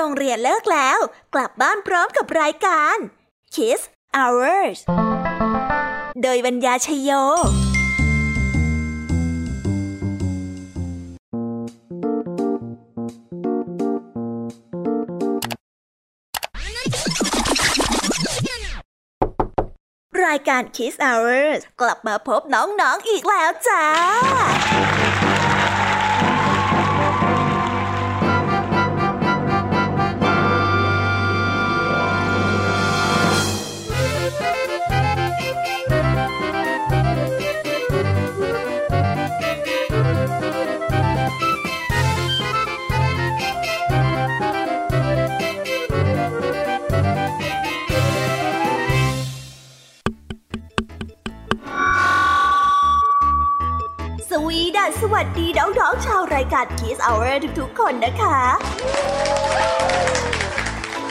โรงเรียนเลิกแล้ว กลับบ้านพร้อมกับรายการ Kiss Hours โดยบรรยาชยโยรายการ Kiss Hours กลับมาพบน้องๆออีกแล้วจ้า สสวัสดีน้องๆชาวรายการ Kiss Hour ทุกๆคนนะคะ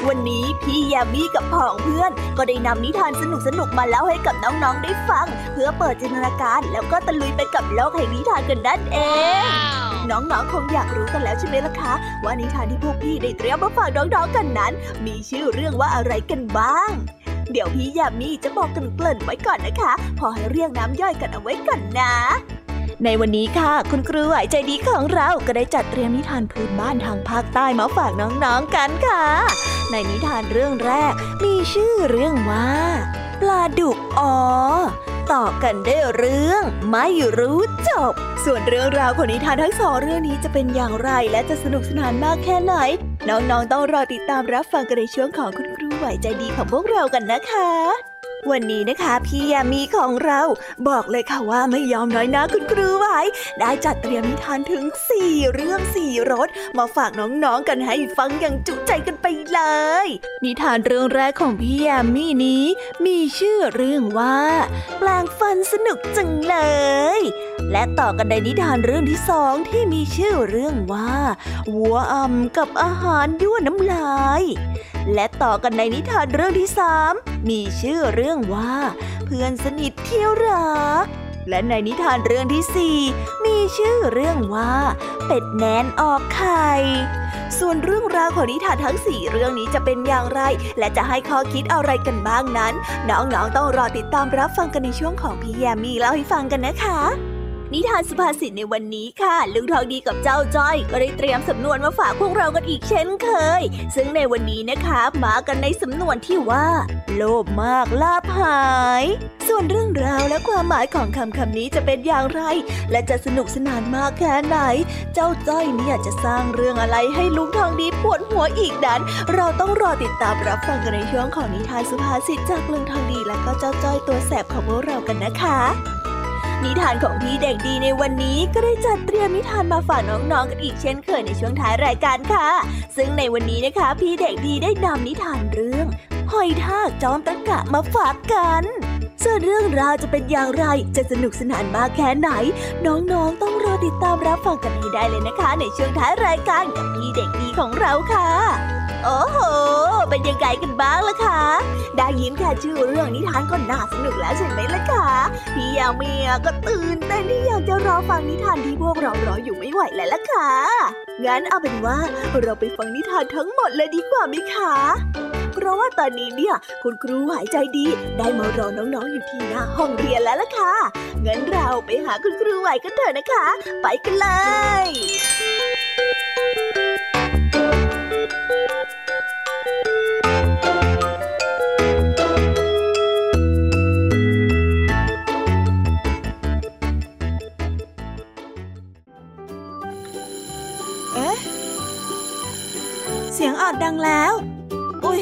วันนี้พี่ยามีกับผองเพื่อน ก็ได้นำนิทานสนุกๆมาเล่าให้กับน้องๆได้ฟัง เพื่อเปิดจินตนาการแล้วก็ตะลุยไปกับโลกแห่งนิทานกันนั่นเอง น้องๆคงอยากรู้กันแล้วใช่ไหมล่ะคะ ว่านิทานที่พวกพี่ได้เตรียมมาฝากน้องๆกันนั้น มีชื่อเรื่องว่าอะไรกันบ้างเดี๋ยวพี่ยามีจะบอกกันเกริ่นไว้ก่อนนะคะ พอให้เรียงน้ำย่อยกันเอาไว้ก่อนนะ ในวันนี้ค่ะ คุณครูไหวใจดีของเราก็ได้จัดเตรียมนิทานพื้นบ้านทางภาคใต้มาฝากน้องๆกันค่ะ ในนิทานเรื่องแรกมีชื่อเรื่องว่า ปลาดุกอ๋อต่อกันได้เรื่องไม่รู้จบ ส่วนเรื่องราวของนิทานทั้งสองเรื่องนี้จะเป็นอย่างไรและจะสนุกสนานมากแค่ไหน น้องๆต้องรอติดตามรับฟังกันในช่วงของคุณครูไหวใจดีของพวกเรากันนะคะ วันนี้นะคะพี่ยามีของเราบอกเลยค่ะว่าไม่ยอมน้อยนะคุณครูไว้ได้จัดเตรียมนิทานถึง 4 เรื่อง 4รสมาฝากน้องๆกันให้ฟังอย่างจุใจกันไปเลย นิทานเรื่องแรกของพี่ยามีนี้ มีชื่อเรื่องว่าแปลงฟันสนุกจังเลย และต่อกันในนิทานเรื่องที่สองที่มีชื่อเรื่องว่าวัวอ่ำกับอาหารยั่วน้ำลาย และต่อกันในนิทานเรื่องที่สามมีชื่อเรื่องว่า เพื่อนสนิทเที่ยวรักและในนิทานเรื่องที่สี่มีชื่อเรื่องว่า เป็ดแนนออกไข่ส่วนเรื่องราวของนิทานทั้งสี่เรื่องนี้จะเป็นอย่างไร และจะให้ข้อคิดอะไรกันบ้างนั้น น้องๆต้องรอติดตามรับฟังกันในช่วงของพี่แยมมีเล่าให้ฟังกันนะคะ นิทานสุภาษิตในวันนี้ค่ะ ลุงทองดีกับเจ้าจ้อย ก็ได้เตรียมสำนวนมาฝากพวกเรากันอีกเช่นเคย ซึ่งในวันนี้นะคะมากันในสำนวนที่ว่า โลภมากลาภหาย ส่วนเรื่องราวและความหมายของคำคำนี้จะเป็นอย่างไร และจะสนุกสนานมากแค่ไหน เจ้าจ้อยเนี่ยจะสร้างเรื่องอะไรให้ลุงทองดีปวดหัวอีกนั้น เราต้องรอติดตามรับฟังกันในช่วงของนิทานสุภาษิตจากลุงทองดีและก็เจ้าจ้อยตัวแสบของพวกเรากันนะคะ นิทานของพี่เด็กดีในวันนี้ก็ได้จัดเตรียมนิทานมาฝากน้องๆกันอีกเช่นเคยในช่วงท้ายรายการค่ะ ซึ่งในวันนี้นะคะ พี่เด็กดีได้นำนิทานเรื่องหอยทากจอมตะกะมาฝากกัน ส่วนเรื่องราวจะเป็นอย่างไร จะสนุกสนานมากแค่ไหน น้องๆ ต้องรอติดตามรับฟังกันให้ได้เลยนะคะ ในช่วงท้ายรายการกับพี่เด็กดีของเราค่ะ โอ้โห เป็นยังไงกันบ้างล่ะคะ ได้ยินแค่ชื่อเรื่องนิทานก็น่าสนุกแล้วใช่ไหมล่ะคะ พี่ยาเมียก็ตื่นเต้นที่อยากจะรอฟังนิทานที่พวกเรารออยู่ไม่ไหวแล้วล่ะคะงั้นเอาเป็นว่าเราไปฟังนิทานทั้งหมดเลยดีกว่าไหมคะ เพราะว่าตอนนี้เนี่ย คุณครูหายใจดี ได้มารอน้องๆอยู่ที่หน้าห้องเรียนแล้วล่ะค่ะงั้นเราไปหาคุณครูไหวกันเถอะนะคะ ไปกันเลยเอ๊ะเสียงออดดังแล้ว อุ้ย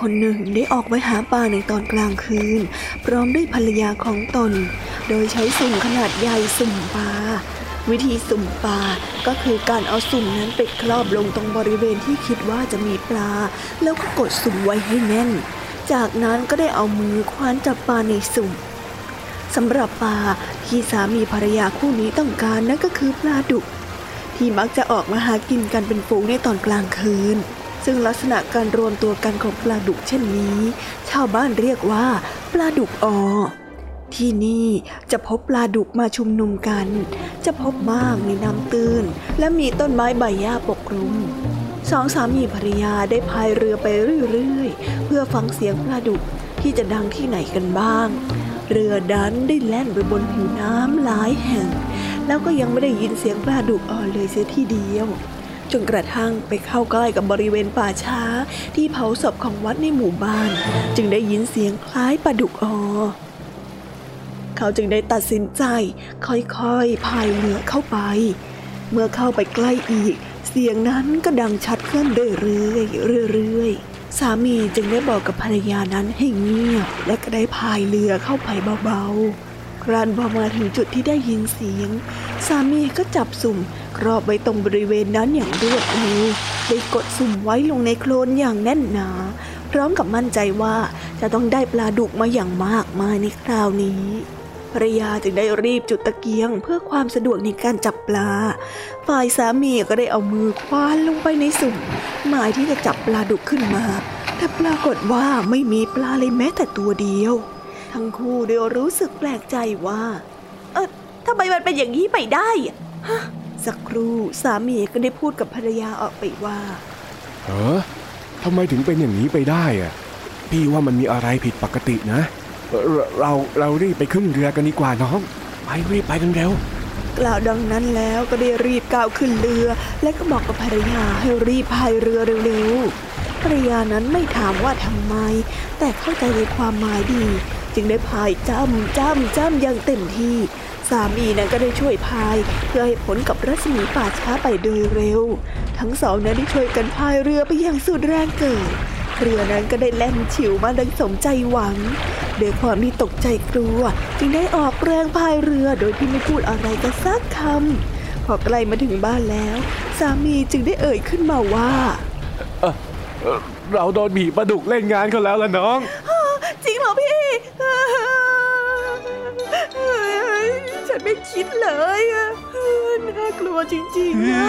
คนหนึ่งได้ออกไปหาปลาในตอนกลางคืน พร้อมด้วยภรรยาของตน โดยใช้สุ่มขนาดใหญ่สุ่มปลาวิธีสุ่มปลาก็คือการเอาสุ่มนั้นไปครอบลงตรงบริเวณที่คิดว่าจะมีปลา แล้วก็กดสุ่มไว้ให้แน่น จากนั้นก็ได้เอามือคว้านจับปลาในสุ่มสำหรับปลาที่สามีภรรยาคู่นี้ต้องการนั่นก็คือปลาดุก ที่มักจะออกมาหากินกันเป็นฝูงในตอนกลางคืน ซึ่งลักษณะการรวมตัวกันของปลาดุกเช่นนี้ ชาวบ้านเรียกว่า ปลาดุกออที่นี่จะพบปลาดุกมาชุมนุมกัน จะพบมากในน้ำตื้น และมีต้นไม้ใบหญ้าปกคลุมสองสามีภรรยาได้พายเรือไปเรื่อยๆ เพื่อฟังเสียงปลาดุกที่จะดังที่ไหนกันบ้าง เรือดันได้แล่นไปบนผิวน้ำหลายแห่ง แล้วก็ยังไม่ได้ยินเสียงปลาดุกอ่อนเลยเสียทีเดียว จนกระทั่งไปเข้าใกล้กับบริเวณป่าช้า ที่เผาศพของวัดในหมู่บ้าน จึงได้ยินเสียงคล้ายปลาดุกออเขาจึงได้ตัดสินใจ ค่อยๆพายเรือเข้าไป เมื่อเข้าไปใกล้อีก เสียงนั้นก็ดังชัดขึ้นเรื่อยๆเรื่อยๆสามีจึงได้บอกกับภรรยานั้นให้เงียบ และก็ได้พายเรือเข้าไปเบาๆ ครั้นพอมาถึงจุดที่ได้ยินเสียง สามีก็จับสุ่ม รอบไว้ตรงบริเวณนั้นอย่างรวดเร็วได้กดสุ่มไว้ลงในโคลนอย่างแน่นหนา พร้อมกับมั่นใจว่าจะต้องได้ปลาดุกมาอย่างมากมายในคราวนี้ภรยาจึงได้รีบจุดตะเกียงเพื่อความสะดวกในการจับปลา ฝ่ายสามีก็ได้เอามือคว้านลงไปในสุ่มหมายที่จะจับปลาดุกขึ้นมา แต่ปรากฏว่าไม่มีปลาเลยแม้แต่ตัวเดียว ทั้งคู่ได้รู้สึกแปลกใจว่า เออทำไมมันเป็นอย่างนี้ไปได้ฮะ สักครู่สามีก็ได้พูดกับภรรยาออกไปว่า เออทำไมถึงเป็นอย่างนี้ไปได้อะพี่ว่ามันมีอะไรผิดปกตินะ เราเรารีบไปขึ้นเรือกันดีกว่าน้อง ไปรีบไปกันเร็ว กล่าวดังนั้นแล้วก็ได้รีบก้าวขึ้นเรือ และก็บอกกับภรรยาให้รีบพายเรือเร็วๆภรรยานั้นไม่ถามว่าทำไม แต่เข้าใจในความหมายดี จึงได้พายจ้ำจ้ำจ้ำอย่างเต็มที่ สามีนั้นก็ได้ช่วยพาย เพื่อให้ผลกับรัศมีป่าช้าไปโดยเร็ว ทั้งสองนั้นได้ช่วยกันพายเรือไปอย่างสุดแรงเกิดเรือนั้นก็ได้แล่นฉิวมาดังสมใจหวังด้วยความที่ตกใจกลัว จึงได้ออกแรงพายเรือโดยที่ไม่พูดอะไรกันสักคำพอใกล้มาถึงบ้านแล้ว สามีจึงได้เอ่ยขึ้นมาว่า เราโดนผีปลาดุกเล่นงานเขาแล้วล่ะน้อง ฉันไม่คิดเลยอะน่ากลัวจริงๆนะ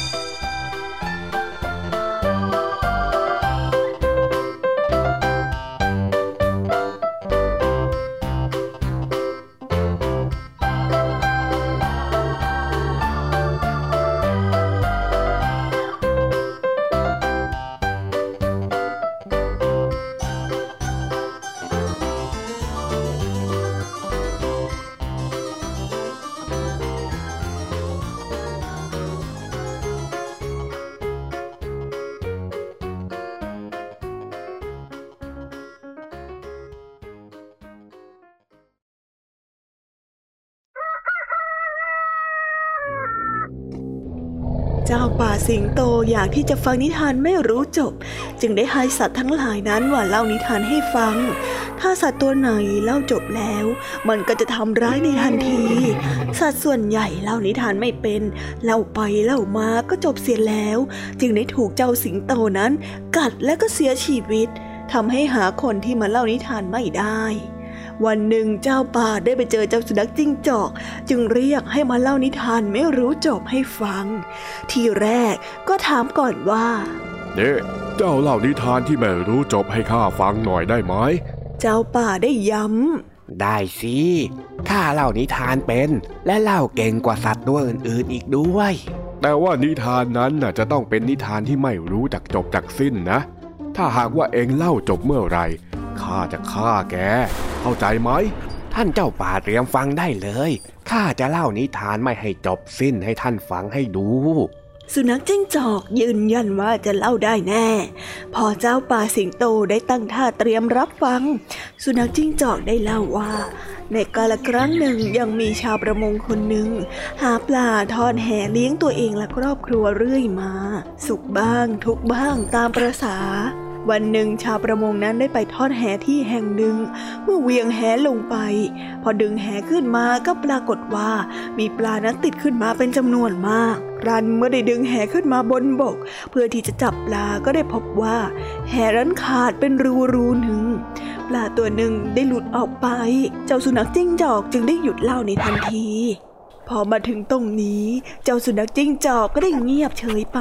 ที่จะฟังนิทานไม่รู้จบ จึงได้ให้สัตว์ทั้งหลายนั้นว่าเล่านิทานให้ฟัง ถ้าสัตว์ตัวไหนเล่าจบแล้ว มันก็จะทำร้ายในทันที สัตว์ส่วนใหญ่เล่านิทานไม่เป็น เล่าไปเล่ามาก็จบเสียแล้ว จึงได้ถูกเจ้าสิงโตนั้น กัดและก็เสียชีวิตทำให้หาคนที่มาเล่านิทานไม่ได้ วันหนึ่งเจ้าป่าได้ไปเจอเจ้าสุนัขจิ้งจอก จึงเรียกให้มาเล่านิทานไม่รู้จบให้ฟัง ทีแรกก็ถามก่อนว่าเน่เจ้าเล่านิทานที่ไม่รู้จบให้ข้าฟังหน่อยได้ไหมเจ้าป่าได้ย้ได้สิข้าเล่านิทานเป็น และเล่าเก่งกว่าสัตว์ตัวอื่นๆอีกด้วย แต่ว่านิทานนั้นน่ะจะต้องเป็นนิทานที่ไม่รู้จักจบจักสิ้นนะ ถ้าหากว่าเองเล่าจบเมื่อไหรข้าจะฆ่าแก เข้าใจไหม ท่านเจ้าป่าเตรียมฟังได้เลย ข้าจะเล่านิทานไม่ให้จบสิ้นให้ท่านฟังให้ดู สุนัขจิ้งจอกยืนยันว่าจะเล่าได้แน่ พอเจ้าป่าสิงโตได้ตั้งท่าเตรียมรับฟัง สุนัขจิ้งจอกได้เล่าว่าในกาลครั้งหนึ่งยังมีชาวประมงคนหนึ่ง หาปลาทอดแหเลี้ยงตัวเองและครอบครัวเรื่อยมา สุขบ้างทุกบ้างตามประษา วันหนึ่งชาวประมงนั้นได้ไปทอดแหที่แห่งหนึ่ง เมื่อเวียงแหลงไป พอดึงแหขึ้นมาก็ปรากฏว่า มีปลานั้นติดขึ้นมาเป็นจำนวนมากรันเมื่อได้ดึงแหขึ้นมาบนบก เพื่อที่จะจับปลาก็ได้พบว่า แหนั้นขาดเป็นรูรูหนึ่งปลาตัวหนึ่งได้หลุดออกไป เจ้าสุนัขจิ้งจอกจึงได้หยุดเล่าในทันทีพอมาถึงตรงนี้ เจ้าสุนัขจิ้งจอกก็ได้เงียบเฉยไป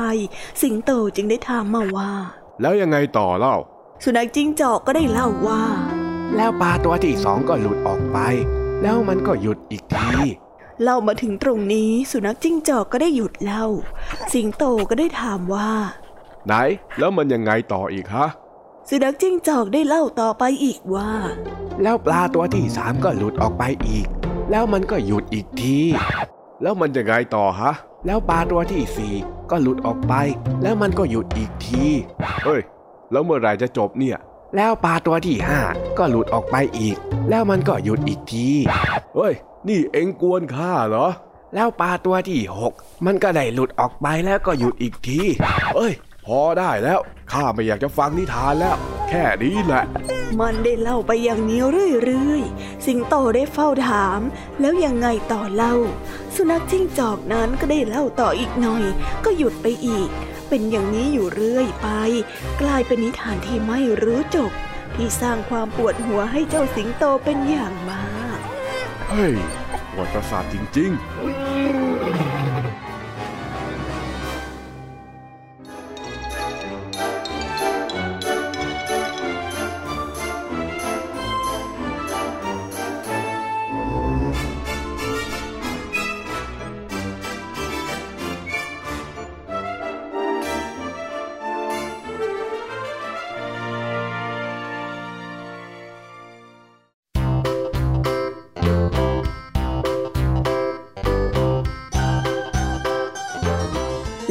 สิงโตจึงได้ถามมาว่า แล้วยังไงต่อเล่า สุนัขจิ้งจอกก็ได้เล่าว่า แล้วปลาตัวที่สองก็หลุดออกไป แล้วมันก็หยุดอีกทีเล่ามาถึงตรงนี้สุนัขจิ้งจอกก็ได้หยุดเล่า สิงโตก็ได้ถามว่า ไหน แล้วมันยังไงต่ออีกฮะสุนัขจิ้งจอกได้เล่าต่อไปอีกว่า แล้วปลาตัวที่สามก็หลุดออกไปอีก แล้วมันก็หยุดอีกที แล้วมันยังไงต่อฮะ แล้วปลาตัวที่สี่ก็หลุดออกไป แล้วมันก็หยุดอีกที เฮ้ย แล้วเมื่อไหร่จะจบเนี่ย แล้วปลาตัวที่ห้าก็หลุดออกไปอีก แล้วมันก็หยุดอีกที เฮ้ย นี่เอ็งกวนข้าเหรอ แล้วปลาตัวที่หกมันก็ได้หลุดออกไปแล้วก็หยุดอีกทีเอ้ย พอได้แล้ว ข้าไม่อยากจะฟังนิทานแล้ว แค่นี้แหละ มันได้เล่าไปอย่างนี้เรื่อยๆ สิงโตได้เฝ้าถาม แล้วยังไงต่อเล่า สุนัขจิ้งจอกนั้นก็ได้เล่าต่ออีกหน่อย ก็หยุดไปอีก เป็นอย่างนี้อยู่เรื่อยไป กลายเป็นนิทานที่ไม่รู้จบ ที่สร้างความปวดหัวให้เจ้าสิงโตเป็นอย่างมาก เฮ้ยปวดประสาทจริง ๆ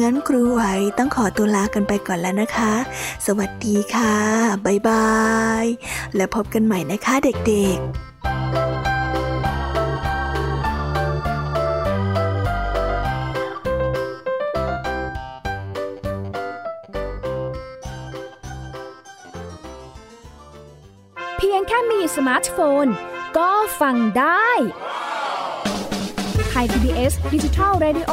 งั้นครูไหวต้องขอตัวลากันไปก่อนแล้วนะคะ สวัสดีค่ะบ๊ายบาย และพบกันใหม่นะคะเด็กๆเพียงแค่มีสมาร์ทโฟน ก็ฟังได้ Thai PBS Digital Radio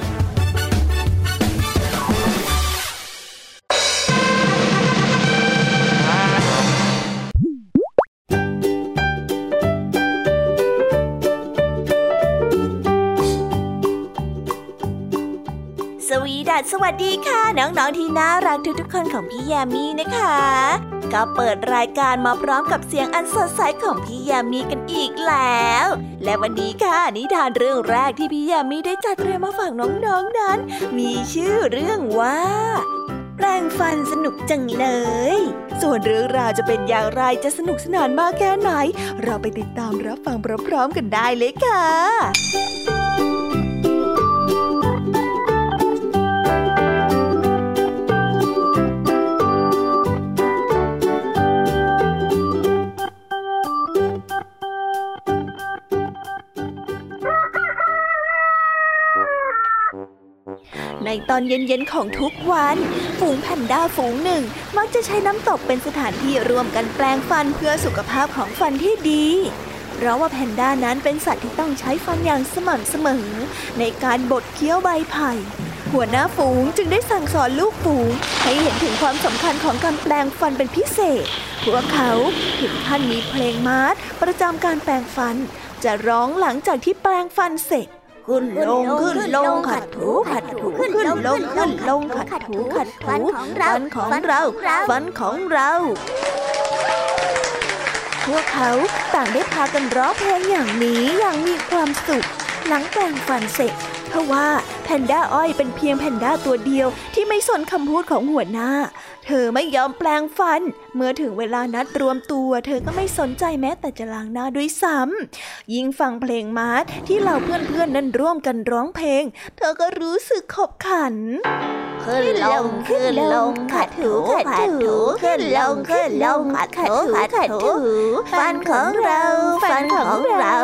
สวัสวัสดีค่ะ น้องๆที่น่ารักทุกๆคนของพี่ยามีนะคะ ก็เปิดรายการมาพร้อมกับเสียงอันสดใสของพี่ยามีกันอีกแล้ว และวันนี้ค่ะนิทานเรื่องแรกที่พี่ยามีได้จัดเตรียมมาฝากน้องๆนนั้น มีชื่อเรื่องว่าแปลงฟันสนุกจังเลย ส่วนเรื่องราวจะเป็นอย่างไรจะสนุกสนานมากแค่ไหน เราไปติดตามรับฟังพร้อมๆกันได้เลยค่ะ ตอนเย็นๆของทุกวัน ฝูงแพนด้าฝูงหนึ่ง มักจะใช้น้ำตกเป็นสถานที่ร่วมกันแปลงฟันเพื่อสุขภาพของฟันที่ดี เพราะว่าแพนด้านั้นเป็นสัตว์ที่ต้องใช้ฟันอย่างสม่ำเสมอ ในการบดเคี้ยวใบไผ่หัวหน้าฝูงจึงได้สั่งสอนลูกฝูง ให้เห็นถึงความสำคัญของการแปลงฟันเป็นพิเศษ พวกเขาถึงขั้นมีเพลงมาร์ชประจำการแปลงฟัน จะร้องหลังจากที่แปลงฟันเสร็จ ขึ้นลงขึ้นลงขัดถูขัดถูขึ้นลงขึ้นลงขัดถูขัดถูฟันของเราฟันของเราพวกเขาต่างได้พากันร้องเพลงอย่างนี้อย่างมีความสุข หลังแปลงฟันเสร็จเพราะว่าแพนด้าอ้อยเป็นเพียงแพนด้าตัวเดียวที่ไม่สนคำพูดของหัวหน้า เธอไม่ยอมแปลงฟัน เมื่อถึงเวลานัดรวมตัว เธอก็ไม่สนใจแม้แต่จะล้างหน้าด้วยซ้ำยิ่งฟังเพลงมาร์ชที่เหล่าเพื่อนๆนั้นร่วมกันร้องเพลง เธอก็รู้สึกขบขันขึ้นลงขึ้นลงขัดถูขัดถูขึ้นลงขึ้นลงขัดถูขัดถูฟันของเรา ฟันของเรา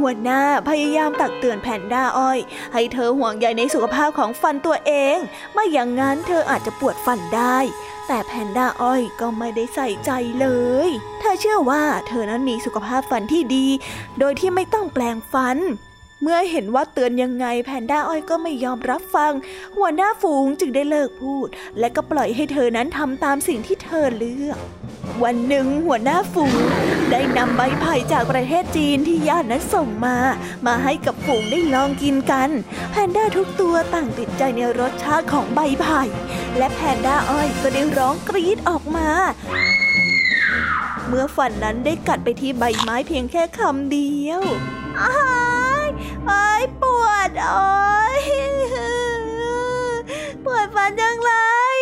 หัวหน้าพยายามตักเตือนแพนด้าอ้อย ให้เธอห่วงใยในสุขภาพของฟันตัวเอง ไม่อย่างนั้นเธออาจจะปวดฟันได้ แต่แพนด้าอ้อยก็ไม่ได้ใส่ใจเลย เธอเชื่อว่าเธอนั้นมีสุขภาพฟันที่ดี โดยที่ไม่ต้องแปลงฟัน เมื่อเห็นว่าเตือนยังไงแพนด้าอ้อยก็ไม่ยอมรับฟัง หัวหน้าฝูงจึงได้เลิกพูด และก็ปล่อยให้เธอนั้นทำตามสิ่งที่เธอเลือก วันหนึ่งหัวหน้าฝูง ได้นำใบไผ่จากประเทศจีนที่ญาตินั้นส่งมา มาให้กับฝูงได้ลองกินกัน แพนด้าทุกตัวต่างติดใจในรสชาติของใบไผ่ และแพนด้าอ้อยก็ได้ร้องกรี๊ดออกมาเมื่อฟันนั้นได้กัดไปที่ใบไม้เพียงแค่คำเดียวอ้า โอ้ยปวดโอ้ยปวดฟันจังเลย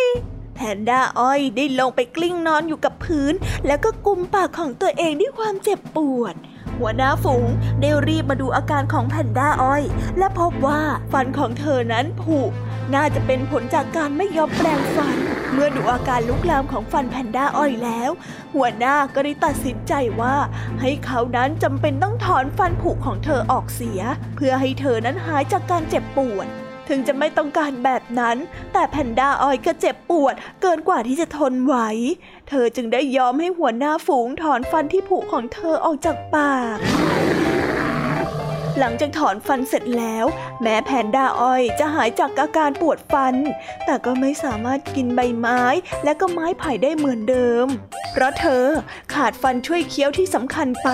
แพนด้าอ้อยได้ลงไปกลิ้งนอนอยู่กับพื้น แล้วก็กุมปากของตัวเองด้วยความเจ็บปวด หัวหน้าฝูงได้รีบมาดูอาการของแพนด้าอ้อย และพบว่าฟันของเธอนั้นผุ น่าจะเป็นผลจากการไม่ยอมแปลงฟัน เมื่อดูอาการลุกลามของฟันแพนด้าอ้อยแล้ว หัวหน้าก็ได้ตัดสินใจว่า ให้เขานั้นจำเป็นต้องถอนฟันผุของเธอออกเสีย เพื่อให้เธอนั้นหายจากการเจ็บปวดถึงจะไม่ต้องการแบบนั้น แต่แพนด้าออยก็เจ็บปวด เกินกว่าที่จะทนไหว เธอจึงได้ยอมให้หัวหน้าฝูงถอนฟันที่ผุของเธอออกจากปาก หลังจากถอนฟันเสร็จแล้ว แม้แพนด้าอ้อยจะหายจากอาการปวดฟัน แต่ก็ไม่สามารถกินใบไม้และก็ไม้ไผ่ได้เหมือนเดิม เพราะเธอขาดฟันช่วยเคี้ยวที่สำคัญไป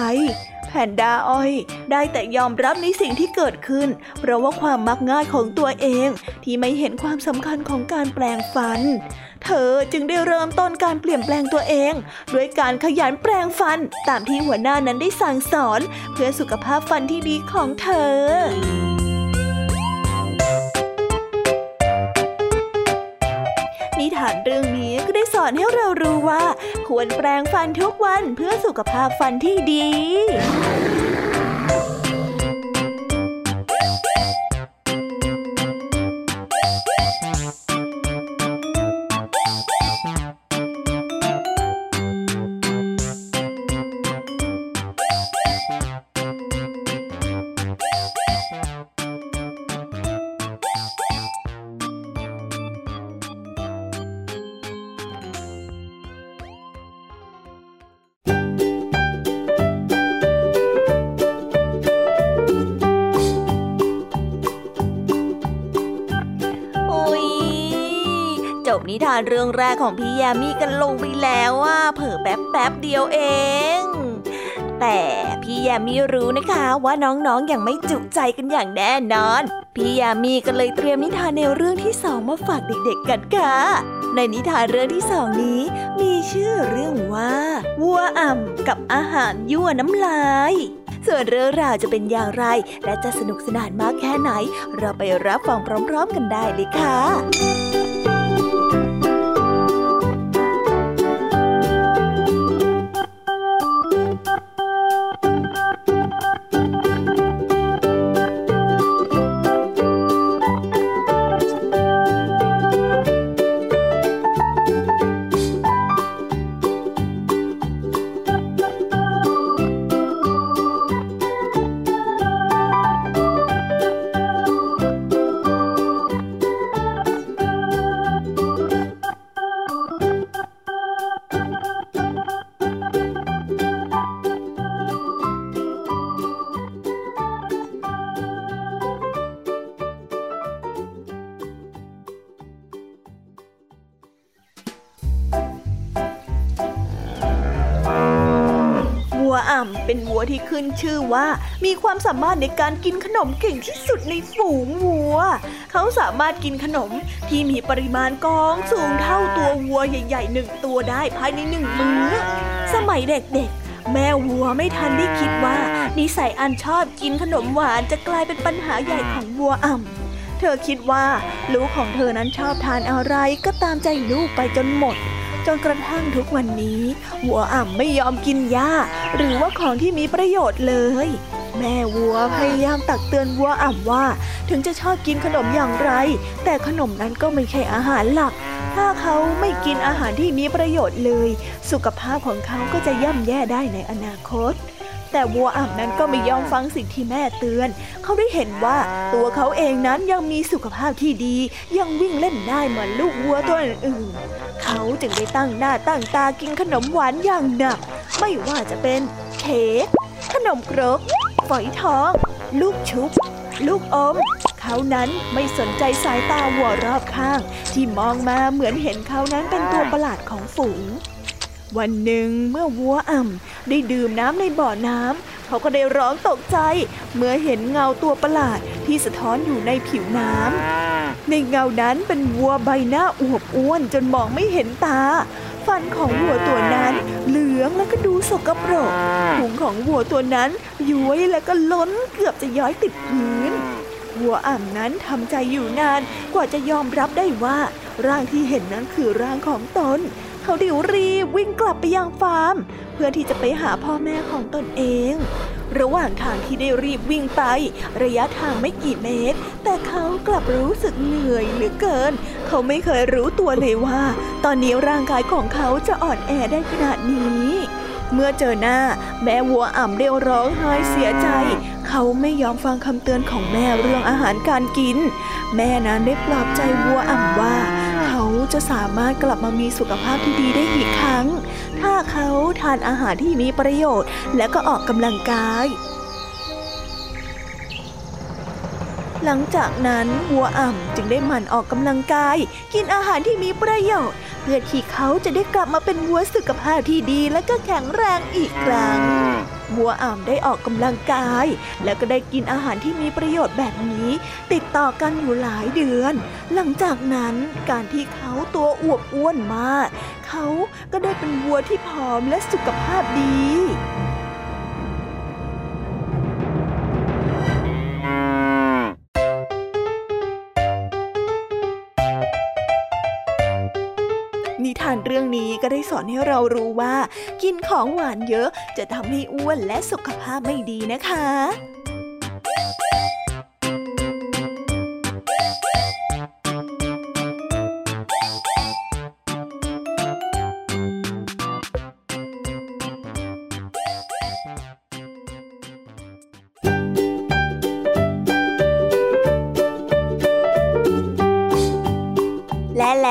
แพนด้าอ้อย ได้แต่ยอมรับในสิ่งที่เกิดขึ้น เพราะว่าความมักง่ายของตัวเองที่ไม่เห็นความสำคัญของการแปลงฟัน เธอจึงได้เริ่มต้นการเปลี่ยนแปลงตัวเอง ด้วยการขยันแปลงฟันตามที่หัวหน้านั้นได้สั่งสอน เพื่อสุขภาพฟันที่ดีของเธอนิทานเรื่องนี้ก็ได้สอนให้เรารู้ว่า ควรแปรงฟันทุกวันเพื่อสุขภาพฟันที่ดีานเรื่องแรกของพี่ยามีกันลงไปแล้วว่าเผลอแป๊บแป๊บเดียวเอง แต่พี่ยามีรู้นะคะว่าน้องๆออย่างไม่จุใจกันอย่างแน่นอน พี่ยามีก็เลยเตรียมนิทานในวเรื่องที่สองมาฝากเด็กๆกันค่ะ ในนิทานเรื่องที่สองนี้ มีชื่อเรื่องว่าวัวอ่ำกับอาหารยั่วน้ำลายส่วนเรื่องราวจะเป็นอย่างไร และจะสนุกสนานมากแค่ไหน เราไปรับฟังพร้อม ๆ กันได้เลยค่ะ เป็นวัวที่ขึ้นชื่อว่า มีความสามารถในการกินขนมเก่งที่สุดในฝูงวัว เขาสามารถกินขนมที่มีปริมาณกองสูงเท่าตัววัวใหญ่ๆหนึ่งตัวได้ภายในหนึ่งมื้อ สมัยเด็กๆ แม่วัวไม่ทันได้คิดว่า นิสัยอันชอบกินขนมหวานจะกลายเป็นปัญหาใหญ่ของวัวอ่ำเธอคิดว่า ลูกของเธอนั้นชอบทานอะไรก็ตามใจลูกไปจนหมด จนกระทั่งทุกวันนี้ วัวอ่ำไม่ยอมกินหญ้า หรือว่าของที่มีประโยชน์เลย แม่วัวพยายามตักเตือนวัวอ่ำว่า ถึงจะชอบกินขนมอย่างไร แต่ขนมนั้นก็ไม่ใช่อาหารหลัก ถ้าเขาไม่กินอาหารที่มีประโยชน์เลย สุขภาพของเขาก็จะย่ำแย่ได้ในอนาคต แต่วัวอ่ำนั้นก็ไม่ยอมฟังสิ่งที่แม่เตือน เขาได้เห็นว่าตัวเขาเองนั้นยังมีสุขภาพที่ดี ยังวิ่งเล่นได้เหมือนลูกวัวตัวอื่นๆเขาจึงได้ตั้งหน้าตั้งตากินขนมหวานอย่างหนัก ไม่ว่าจะเป็นเค้กขนมครกฝอยทอง ลูกชุบ ลูกอมเขานั้นไม่สนใจสายตาวัวรอบข้าง ที่มองมาเหมือนเห็นเขานั้นเป็นตัวประหลาดของฝูง วันหนึ่งเมื่อวัวอ่ำได้ดื่มน้ำในบ่อน้ำเขาก็ได้ร้องตกใจ เมื่อเห็นเงาตัวประหลาดที่สะท้อนอยู่ในผิวน้ำในเงานั้นเป็นวัวใบหน้าอวบอ้วนจนมองไม่เห็นตาฟันของวัวตัวนั้นเหลืองและก็ดูสกปรกพุงของวัวตัวนั้นย้วยและก็ล้นเกือบจะย้อยติดพื้นวัวอ่ำนั้นทำใจอยู่นานกว่าจะยอมรับได้ว่า ร่างที่เห็นนั้นคือร่างของตน เขาดิวรีบวิ่งกลับไปยังฟาร์ม เพื่อที่จะไปหาพ่อแม่ของตนเอง ระหว่างทางที่ได้รีบวิ่งไป ระยะทางไม่กี่เมตร แต่เขากลับรู้สึกเหนื่อยเหลือเกิน เขาไม่เคยรู้ตัวเลยว่า ตอนนี้ร่างกายของเขาจะอ่อนแอได้ขนาดนี้เมื่อเจอหน้า แม่วัวอ่ำได้ร้องไห้เสียใจ เขาไม่ยอมฟังคำเตือนของแม่เรื่องอาหารการกิน แม่นั้นได้ปลอบใจวัวอ่ำว่า จะสามารถกลับมามีสุขภาพที่ดีได้อีกครั้ง ถ้าเขาทานอาหารที่มีประโยชน์และก็ออกกำลังกาย หลังจากนั้นวัวอ่ำจึงได้หมั่นออกกำลังกาย กินอาหารที่มีประโยชน์ เพื่อที่เขาจะได้กลับมาเป็นวัวสุขภาพที่ดีและก็แข็งแรงอีกครั้งวัวอ่ามได้ออกกำลังกาย และก็ได้กินอาหารที่มีประโยชน์แบบนี้ ติดต่อกันอยู่หลายเดือน หลังจากนั้นการที่เขาตัวอวบอ้วนมาก เขาก็ได้เป็นวัวที่ผอมและสุขภาพดี รื่องนี้ก็ได้สอนให้เรารู้ว่า กินของหวานเยอะจะทำให้อ้วนและสุขภาพไม่ดีนะคะ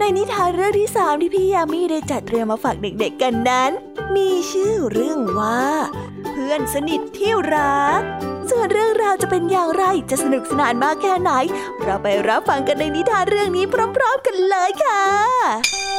ในนิทานเรื่องที่สามที่พี่ยามีได้จัดเตรียมมาฝากเด็กๆกันนั้น มีชื่อเรื่องว่า เพื่อนสนิทที่รัก ส่วนเรื่องราวจะเป็นอย่างไรจะสนุกสนานมากแค่ไหน เราไปรับฟังกันในนิทานเรื่องนี้พร้อม ๆ กันเลยค่ะ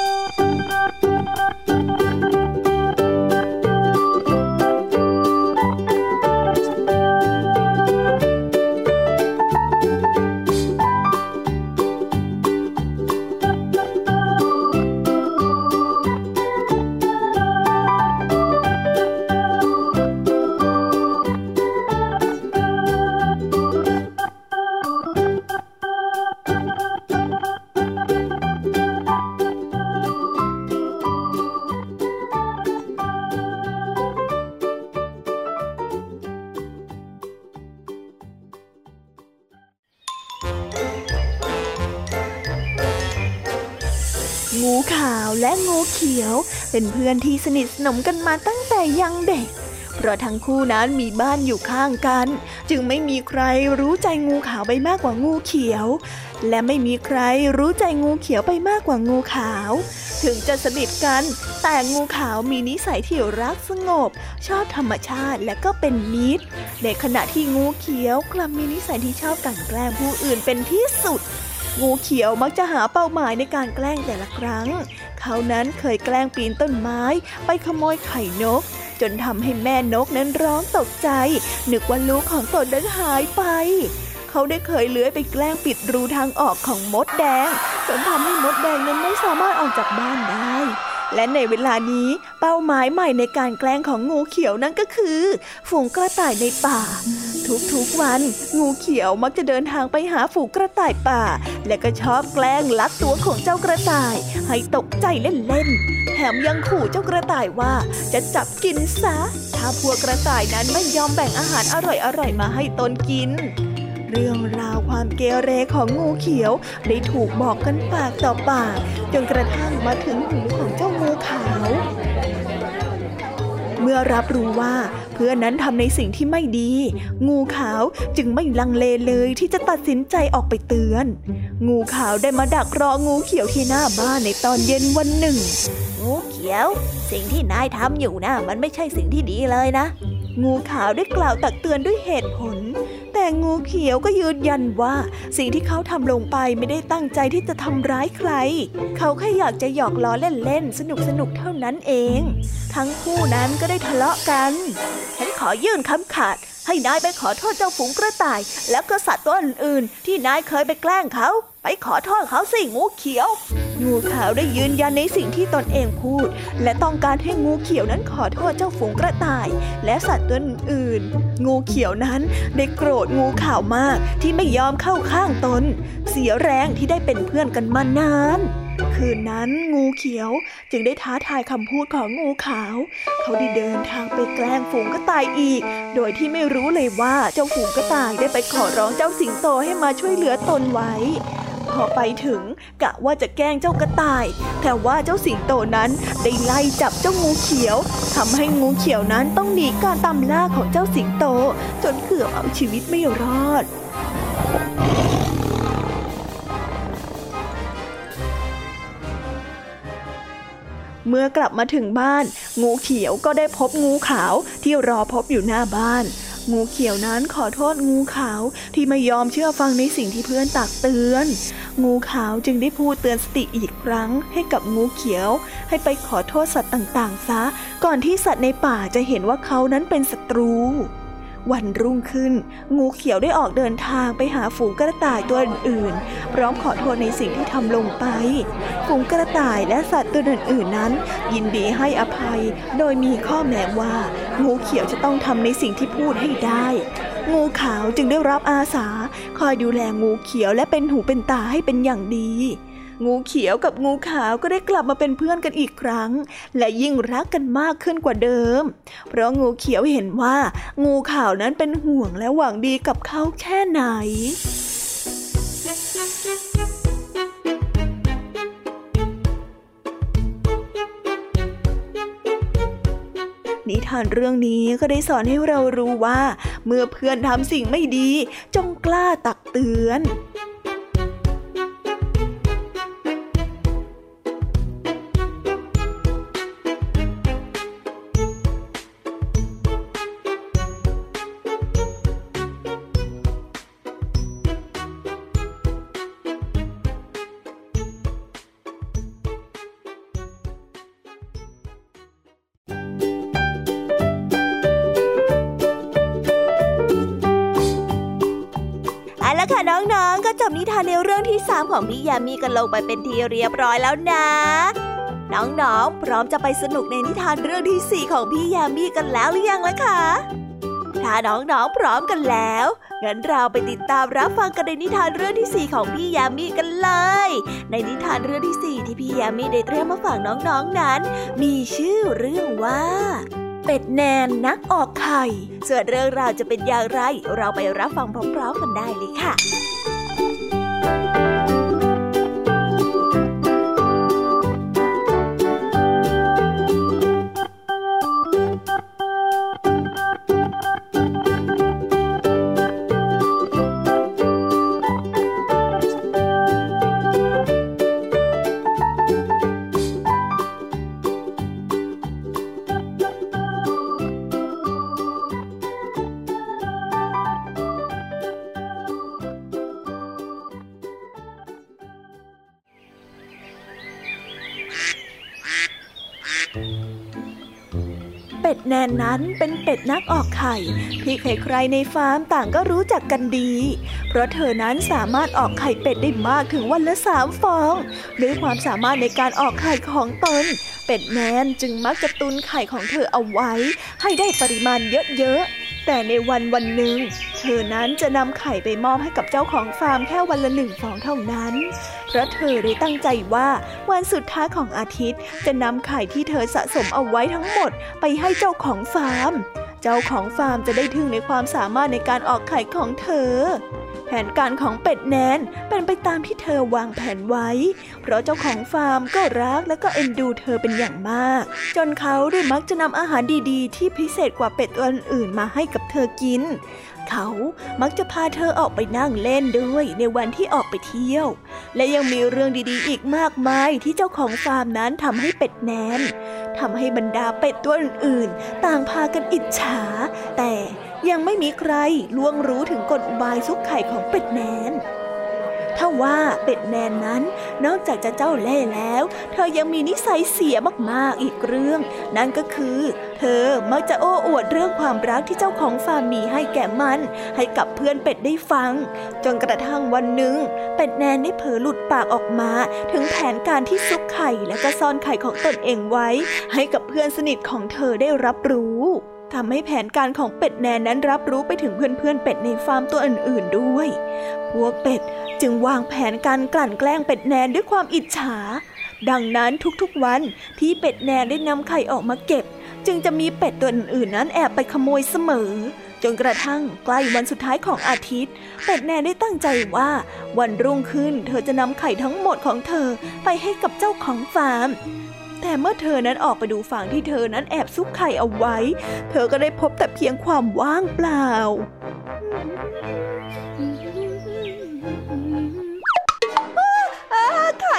อนที่สนิทสนมกันมาตั้งแต่ยังเด็ก เพราะทั้งคู่นั้นมีบ้านอยู่ข้างกัน จึงไม่มีใครรู้ใจงูขาวไปมากกว่างูเขียว และไม่มีใครรู้ใจงูเขียวไปมากกว่างูขาว ถึงจะสนิทกัน แต่งูขาวมีนิสัยที่รักสงบ ชอบธรรมชาติและก็เป็นมิตร ในขณะที่งูเขียวกลับมีนิสัยที่ชอบกั่นแกล้งผู้อื่นเป็นที่สุด งูเขียวมักจะหาเป้าหมายในการแกล้งแต่ละครั้ง เขานั้นเคยแกล้งปีนต้นไม้ไปขโมยไข่นก จนทำให้แม่นกนั้นร้องตกใจ นึกว่าลูกของตนนั้นหายไป เขาได้เคยเลื้อยไปแกล้งปิดรูทางออกของมดแดง จนทำให้มดแดงนั้นไม่สามารถออกจากบ้านได้ และในเวลานี้เป้าหมายใหม่ในการแกล้งของงูเขียวนั่นก็คือ ฝูงกระต่ายในป่า ทุกๆวัน งูเขียวมักจะเดินทางไปหาฝูงกระต่ายป่า และก็ชอบแกล้งลักตัวของเจ้ากระต่าย ให้ตกใจเล่นๆแถมยังขู่เจ้ากระต่ายว่าจะจับกินซะ ถ้าพวกกระต่ายนั้นไม่ยอมแบ่งอาหารอร่อยๆมาให้ตนกิน เรื่องราวความเกเรของงูเขียว ได้ถูกบอกกันปากต่อปาก จนกระทั่งมาถึงหูของเจ้างูขาว เมื่อรับรู้ว่า พื่อนนั้นทำในสิ่งที่ไม่ดี งูขาวจึงไม่ลังเลเลยที่จะตัดสินใจออกไปเตือน งูขาวได้มาดักรองูเขียวที่หน้าบ้านในตอนเย็นวันหนึ่ง งูเขียว สิ่งที่นายทำอยู่นะมันไม่ใช่สิ่งที่ดีเลยนะ งูขาวได้กล่าวตักเตือนด้วยเหตุผล แต่งูเขียวก็ยืนยันว่า สิ่งที่เขาทำลงไปไม่ได้ตั้งใจที่จะทำร้ายใคร เขาแค่อยากจะหยอกล้อเล่นๆสนุกๆเท่านั้นเอง ทั้งคู่นั้นก็ได้ทะเลาะกันฉันขอยื่นคำขาด ให้นายไปขอโทษเจ้าฝูงกระต่าย แล้วก็สัตว์ตัวอื่นๆ ที่นายเคยไปแกล้งเขา ไปขอโทษเขาสิงูเขียว งูขาวได้ยืนยันในสิ่งที่ตนเองพูด และต้องการให้งูเขียวนั้นขอโทษเจ้าฝูงกระต่าย และสัตว์ตัวอื่นๆ งูเขียวนั้นได้โกรธงูขาวมากที่ไม่ยอมเข้าข้างตน เสียแรงที่ได้เป็นเพื่อนกันมานาน คืนนั้นงูเขียวจึงได้ท้าทายคำพูดของงูขาว เขาได้เดินทางไปแกล้งฝูงกระต่ายอีก โดยที่ไม่รู้เลยว่าเจ้าฝูงกระต่ายได้ไปขอร้องเจ้าสิงโตให้มาช่วยเหลือตนไว้พอไปถึงกะว่าจะแกล้งเจ้ากระต่าย แต่ว่าเจ้าสิงโตนั้นได้ไล่จับเจ้างูเขียวทำให้งูเขียวนั้นต้องหนีการตามล่าของเจ้าสิงโต จนเกือบเอาชีวิตไม่รอด เมื่อกลับมาถึงบ้าน งูเขียวก็ได้พบงูขาวที่รอพบอยู่หน้าบ้าน งูเขียวนั้นขอโทษงูขาวที่ไม่ยอมเชื่อฟังในสิ่งที่เพื่อนตักเตือน งูขาวจึงได้พูดเตือนสติอีกครั้งให้กับงูเขียว ให้ไปขอโทษสัตว์ต่างๆ ซะ ก่อนที่สัตว์ในป่าจะเห็นว่าเขานั้นเป็นศัตรู วันรุ่งขึ้น งูเขียวได้ออกเดินทางไปหาฝูงกระต่ายตัวอื่นๆ พร้อมขอโทษในสิ่งที่ทำลงไป ฝูงกระต่ายและสัตว์ตัวอื่นๆนั้น ยินดีให้อภัย โดยมีข้อแม้ว่า งูเขียวจะต้องทำในสิ่งที่พูดให้ได้ งูขาวจึงได้รับอาสา คอยดูแลงูเขียวและเป็นหูเป็นตาให้เป็นอย่างดี งูเขียวกับงูขาวก็ได้กลับมาเป็นเพื่อนกันอีกครั้ง และยิ่งรักกันมากขึ้นกว่าเดิม เพราะงูเขียวเห็นว่า งูขาวนั้นเป็นห่วงและหวังดีกับเขาแค่ไหนนิทานเรื่องนี้ก็ได้สอนให้เรารู้ว่า เมื่อเพื่อนทำสิ่งไม่ดี จงกล้าตักเตือน ของพี่ยามีกันลงไปเป็นทีเรียบร้อยแล้วนะ น้องๆ พร้อมจะไปสนุกในนิทานเรื่องที่ 4 ของพี่ยามีกันแล้วหรือยังล่ะคะถ้าน้องๆ พร้อมกันแล้ว งั้นเราไปติดตามรับฟังกันในนิทานเรื่องที่ 4 ของพี่ยามีกันเลย ในนิทานเรื่องที่ 4 ที่พี่ยามีได้เตรียมมาฝากน้องๆนั้น มีชื่อเรื่องว่า เป็ดแนนนักออกไข่ ส่วนเรื่องราวจะเป็นอย่างไร เราไปรับฟังพร้อมๆกันได้เลยค่ะ นนนั้นเป็นเป็ดนักออกไข่ ที่ใครๆในฟาร์มต่างก็รู้จักกันดี เพราะเธอนั้นสามารถออกไข่เป็ดได้มากถึงวันละสามฟองด้วยความสามารถในการออกไข่ของตน เป็ดแนนจึงมักจะตุนไข่ของเธอเอาไว้ ให้ได้ปริมาณเยอะๆ แต่ในวันวันหนึ่ง เธอนั้นจะนำไข่ไปมอบให้กับเจ้าของฟาร์มแค่วันละหนึ่งฟองเท่านั้น เพราะเธอได้ตั้งใจว่าวันสุดท้ายของอาทิตย์จะนำไข่ที่เธอสะสมเอาไว้ทั้งหมดไปให้เจ้าของฟาร์ม เจ้าของฟาร์มจะได้ทึ่งในความสามารถในการออกไข่ของเธอ แผนการของเป็ดแนนเป็นไปตามที่เธอวางแผนไว้ เพราะเจ้าของฟาร์มก็รักและก็เอ็นดูเธอเป็นอย่างมาก จนเขาได้มักจะนำอาหารดีๆ ที่พิเศษกว่าเป็ดตัวอื่นๆมาให้กับเธอกิน เขามักจะพาเธอออกไปนั่งเล่นด้วยในวันที่ออกไปเที่ยว และยังมีเรื่องดีๆ อีกมากมายที่เจ้าของฟาร์มนั้นทำให้เป็ดแนนทำให้บรรดาเป็ดตัวอื่นๆ ต่างพากันอิจฉา แต่ยังไม่มีใครล่วงรู้ถึงกลอุบายซุกไข่ของเป็ดแนน ถ้าว่าเป็ดแนนนั้นนอกจากจะเจ้าเล่ห์แล้ว เธอยังมีนิสัยเสียมากๆอีกเรื่อง นั่นก็คือ เธอมักจะโอ้อวดเรื่องความรักที่เจ้าของฟาร์มมีให้แก่มัน ให้กับเพื่อนเป็ดได้ฟัง จนกระทั่งวันหนึ่ง เป็ดแนนได้เผลอหลุดปากออกมา ถึงแผนการที่ซุกไข่และก็ซ่อนไข่ของตนเองไว้ ให้กับเพื่อนสนิทของเธอได้รับรู้ทำให้แผนการของเป็ดแนนนั้นรับรู้ไปถึงเพื่อนๆเป็ดในฟาร์มตัวอื่นๆด้วย พวกเป็ด จึงวางแผนการกลั่นแกล้งเป็ดแนนด้วยความอิจฉา ดังนั้นทุกๆวันที่เป็ดแนนได้นำไข่ออกมาเก็บ จึงจะมีเป็ดตัวอื่นๆนั้นแอบไปขโมยเสมอ จนกระทั่งใกล้วันสุดท้ายของอาทิตย์ เป็ดแนนได้ตั้งใจว่า วันรุ่งขึ้นเธอจะนำไข่ทั้งหมดของเธอไปให้กับเจ้าของฟาร์มแต่เมื่อเธอนั้นออกไปดูฟางที่เธอนั้นแอบซุกไข่เอาไว้ เธอก็ได้พบแต่เพียงความว่างเปล่า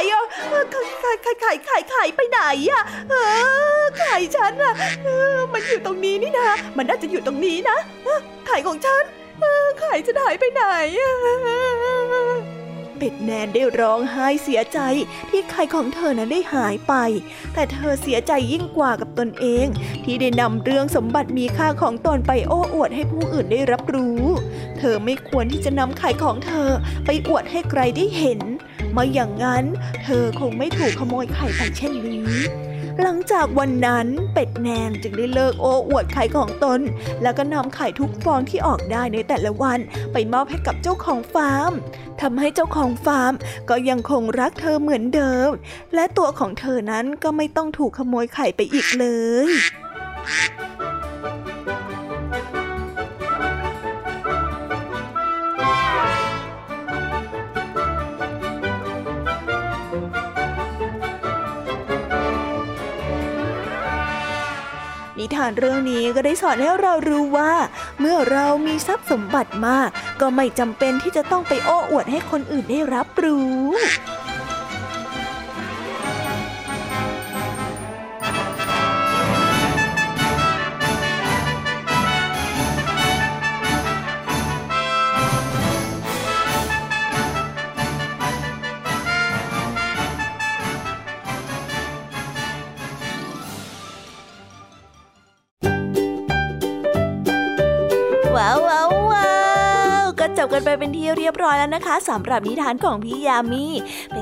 าไข่อะไข่ไข่ไข่ไข่ไข่ไปไหนอะไข่ฉันอะมันอยู่ตรงนี้นี่นะ มันน่าจะอยู่ตรงนี้นะไข่ของฉันไข่ฉันหายไปไหนอะเป็ดแนนได้ร้องไห้เสียใจที่ไข่ของเธอนั้นได้หายไป แต่เธอเสียใจยิ่งกว่ากับตนเอง ที่ได้นำเรื่องสมบัติมีค่าของตนไปโอ้อวดให้ผู้อื่นได้รับรู้ เธอไม่ควรที่จะนำไข่ของเธอไปอวดให้ใครได้เห็น ไม่อย่างนั้น เธอคงไม่ถูกขโมยไข่ไปเช่นนี้ หลังจากวันนั้นเป็ดแนนจึงได้เลิกโอ้อวดไข่ของตน แล้วก็นำไข่ทุกฟองที่ออกได้ในแต่ละวันไปมอบให้กับเจ้าของฟาร์มทำให้เจ้าของฟาร์มก็ยังคงรักเธอเหมือนเดิม และตัวของเธอนั้นก็ไม่ต้องถูกขโมยไข่ไปอีกเลย ทานเรื่องนี้ก็ได้สอนให้เรารู้ว่า เมื่อเรามีทรัพย์สมบัติมาก ก็ไม่จำเป็นที่จะต้องไปโอ้อวดให้คนอื่นได้รับรู้ แล้วนะคะสำหรับนิทานของพี่ยามีเป็น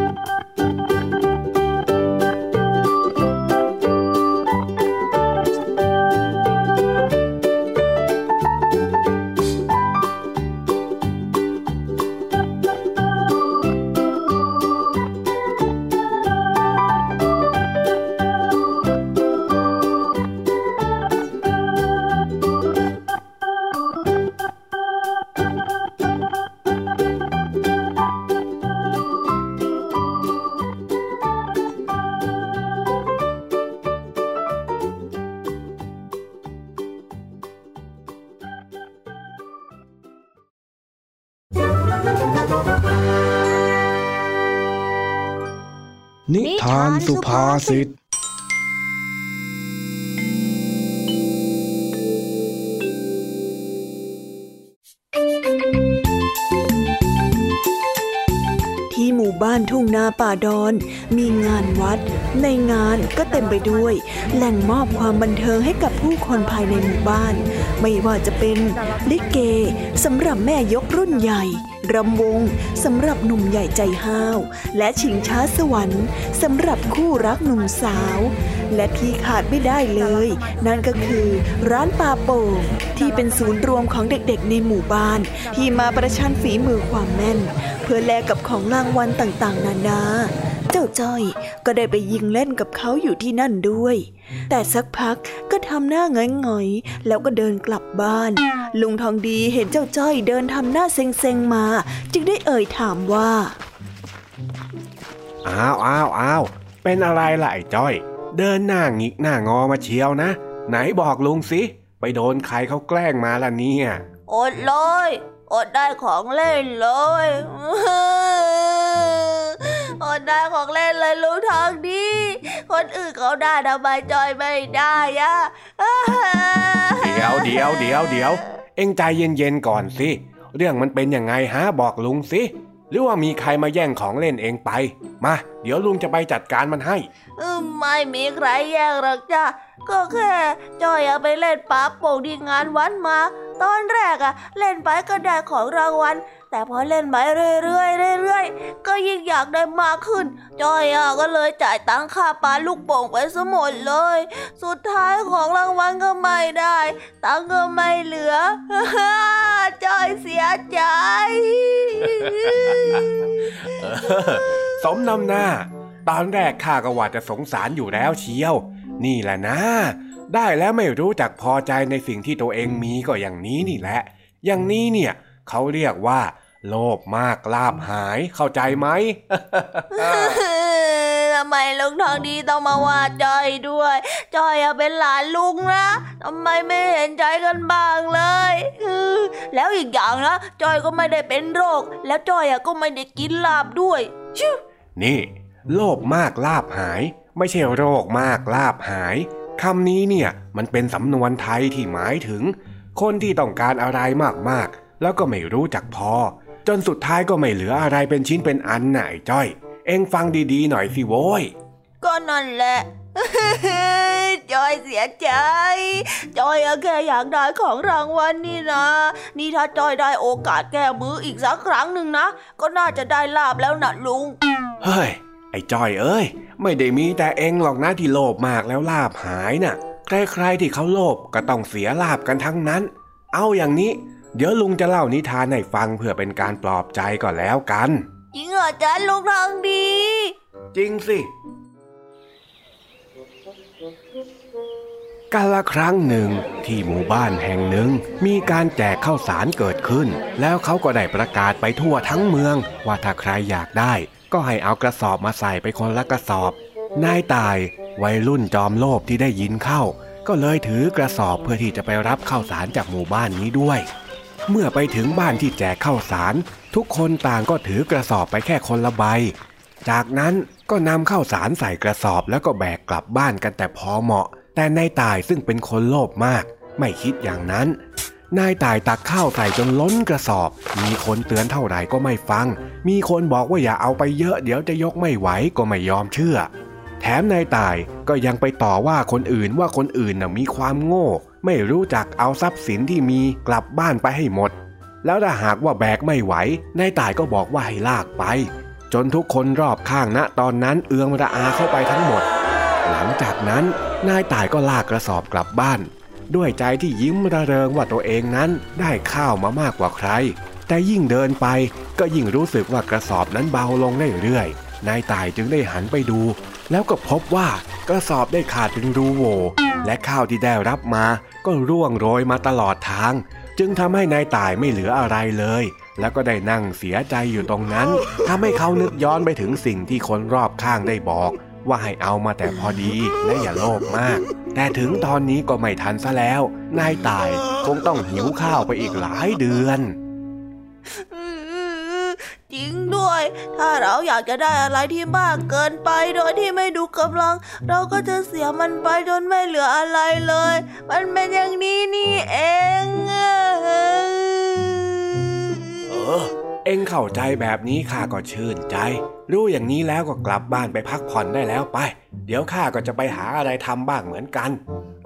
าษิตที่หมู่บ้านทุ่งนาป่าดอน มีงานวัด ในงานก็เต็มไปด้วย แหล่งมอบความบันเทิงให้กับผู้คนภายในหมู่บ้าน ไม่ว่าจะเป็นลิเกสำหรับแม่ยกรุ่นใหญ่ รำวงสำหรับหนุ่มใหญ่ใจห้าว และชิงช้าสวรรค์สำหรับคู่รักหนุ่มสาว และที่ขาดไม่ได้เลย นั่นก็คือร้านปาโป่งที่เป็นศูนย์รวมของเด็กๆในหมู่บ้าน ที่มาประชันฝีมือความแม่น เพื่อแลกกับของรางวัลต่างๆ นานา เจ้าจ้อยก็ได้ไปยิงเล่นกับเขาอยู่ที่นั่นด้วย แต่สักพักก็ทำหน้าหงอยๆแล้วก็เดินกลับบ้าน ลุงทองดีเห็นเจ้าจ้อยเดินทำหน้าเซ็งๆมา จึงได้เอ่ยถามว่าอ้าวอ้าวอ้าวเป็นอะไรล่ะไอ้จ้อย เดินหน้าหงิกหน้างอมาเชียวนะ ไหนบอกลุงสิไปโดนใครเขาแกล้งมาล่ะเนี่ยอดเลยอดได้ของเล่นเลย อดได้ของเล่นเลยลุงทองดี คนอื่นเขาได้ทำไมจอยไม่ได้อะเดี๋ยวเดี๋ยวเดี๋ยวเดี๋ยว เอ็งใจเย็นๆก่อนสิ เรื่องมันเป็นยังไงฮะบอกลุงสิหรือว่ามีใครมาแย่งของเล่นเองไป มา เดี๋ยวลุงจะไปจัดการมันให้อืมไม่มีใครแย่งหรอกจ้ะ ก็แค่จอยเอาไปเล่นป๊าโป่งที่งานวัดมา ตอนแรกอะเล่นไปก็ได้ของรางวัล แต่พอเล่นไปเรื่อยๆเรื่อยๆก็ยิ่งอยากได้มากขึ้น จอยอะก็เลยจ่ายตังค่าปลาลูกโป่งไปซะหมดเลย สุดท้ายของรางวัลก็ไม่ได้ ตังก็ไม่เหลือจอยเสียใจสมนำหน้า ตอนแรกข้าก็ว่าจะสงสารอยู่แล้วเชียว นี่แหละนะ ได้แล้วไม่รู้จักพอใจในสิ่งที่ตัวเองมีก็อย่างนี้นี่แหละ อย่างนี้เนี่ยเขาเรียกว่า โลภมากลาบหายเข้าใจไหมทำไมลุงทองดีต้องมาว่าจอยด้วยจอยอะเป็นหลานลุงนะทำไมไม่เห็นใจกันบ้างเลยอือแล้วอีกอย่างนะจอยก็ไม่ได้เป็นโรค แล้วจอยอะก็ไม่ได้กินลาบด้วยชิวนี่ โลภมากลาบหาย ไม่ใช่โรคมากลาบหาย คำนี้เนี่ยมันเป็นสำนวนไทยที่หมายถึง คนที่ต้องการอะไรมากๆ แล้วก็ไม่รู้จักพอ จนสุดท้ายก็ไม่เหลืออะไรเป็นชิ้นเป็นอันน่ะไอ้จ้อย เอ็งฟังดีๆหน่อยสิโว้ยก็นั่นแหละจอยเสียใจ จอยอะแค่อยากได้ของรางวัลนี่นะ นี่ถ้าจอยได้โอกาสแก้มืออีกสักครั้งหนึ่งนะ ก็น่าจะได้ลาบแล้วนะลุง เฮ้ย ไอ้จ้อยเอ้ย ไม่ได้มีแต่เอ็งหรอกนะที่โลภมากแล้วลาบหายน่ะ ใครๆที่เขาโลภก็ต้องเสียลาบกันทั้งนั้น เอาอย่างนี้ เดี๋ยวลุงจะเล่านิทานให้ฟังเพื่อเป็นการปลอบใจก่อนแล้วกัน จริงเหรอจ๊ะลุงทองดี จริงสิกาละครั้งหนึ่งที่หมู่บ้านแห่งหนึ่ง มีการแจกข้าวสารเกิดขึ้น แล้วเขาก็ได้ประกาศไปทั่วทั้งเมือง ว่าถ้าใครอยากได้ ก็ให้เอากระสอบมาใส่ไปคนละกระสอบ นายตายวัยรุ่นจอมโลภที่ได้ยินเข้า ก็เลยถือกระสอบเพื่อที่จะไปรับข้าวสารจากหมู่บ้านนี้ด้วย เมื่อไปถึงบ้านที่แจกข้าวสาร ทุกคนต่างก็ถือกระสอบไปแค่คนละใบ จากนั้นก็นำข้าวสารใส่กระสอบแล้วก็แบกกลับบ้านกันแต่พอเหมาะ แต่นายตายซึ่งเป็นคนโลภมาก ไม่คิดอย่างนั้น นายตายตักข้าวใส่จนล้นกระสอบ มีคนเตือนเท่าไหร่ก็ไม่ฟัง มีคนบอกว่าอย่าเอาไปเยอะเดี๋ยวจะยกไม่ไหวก็ไม่ยอมเชื่อ แถมนายตายก็ยังไปต่อว่าคนอื่นว่าคนอื่นน่ะมีความโง่ ไม่รู้จักเอาทรัพย์สินที่มีกลับบ้านไปให้หมด แล้วถ้าหากว่าแบกไม่ไหวนายตายก็บอกว่าให้ลากไป จนทุกคนรอบข้างณตอนนั้นเอือมระอาเข้าไปทั้งหมด หลังจากนั้นนายตายก็ลากกระสอบกลับบ้าน ด้วยใจที่ยิ้มระเริงว่าตัวเองนั้นได้ข้าวมามากกว่าใคร แต่ยิ่งเดินไปก็ยิ่งรู้สึกว่ากระสอบนั้นเบาลงเรื่อยๆนายตายจึงได้หันไปดู แล้วก็พบว่ากระสอบได้ขาดเป็นรูโหว่และข้าวที่ได้รับมาก็ร่วงโรยมาตลอดทาง จึงทำให้นายตายไม่เหลืออะไรเลย แล้วก็ได้นั่งเสียใจอยู่ตรงนั้นทำให้เขานึกย้อนไปถึงสิ่งที่คนรอบข้างได้บอก ว่าให้เอามาแต่พอดีและอย่าโลภมาก แต่ถึงตอนนี้ก็ไม่ทันซะแล้ว นายตายคงต้องหิวข้าวไปอีกหลายเดือนจริงด้วย ถ้าเราอยากจะได้อะไรที่มากเกินไปโดยที่ไม่ดูกำลัง เราก็จะเสียมันไปจนไม่เหลืออะไรเลย มันเป็นอย่างนี้นี่เอง เออ เอ็งเข้าใจแบบนี้ข้าก็ชื่นใจ รู้อย่างนี้แล้วก็กลับบ้านไปพักผ่อนได้แล้วไป เดี๋ยวข้าก็จะไปหาอะไรทำบ้างเหมือนกัน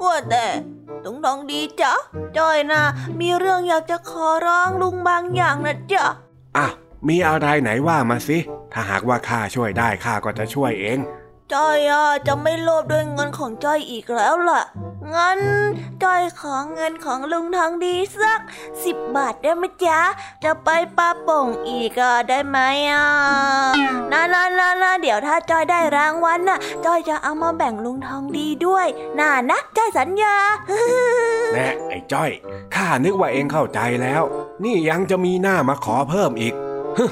ว่าแต่ลุงทองดีจ๊ะจอยนะ มีเรื่องอยากจะขอร้องลุงบางอย่างนะจ๊ะอะมีอะไรไหนว่ามาสิ ถ้าหากว่าข้าช่วยได้ข้าก็จะช่วยเอง จ้อยอะจะไม่โลภด้วยเงินของจ้อยอีกแล้วล่ะ งั้นจ้อยขอเงินของลุงทองดีสักสิบบาทได้ไหมจ๊ะ จะไปปาโป่งอีกอะได้ไหมอะนะนะนะนะเดี๋ยวถ้าจ้อยได้รางวัลน่ะ จ้อยจะเอามาแบ่งลุงทองดีด้วยน่านะจ้อยสัญญาแน่ไอ้จ้อย ข้านึกว่าเองเข้าใจแล้ว นี่ยังจะมีหน้ามาขอเพิ่มอีกฮึ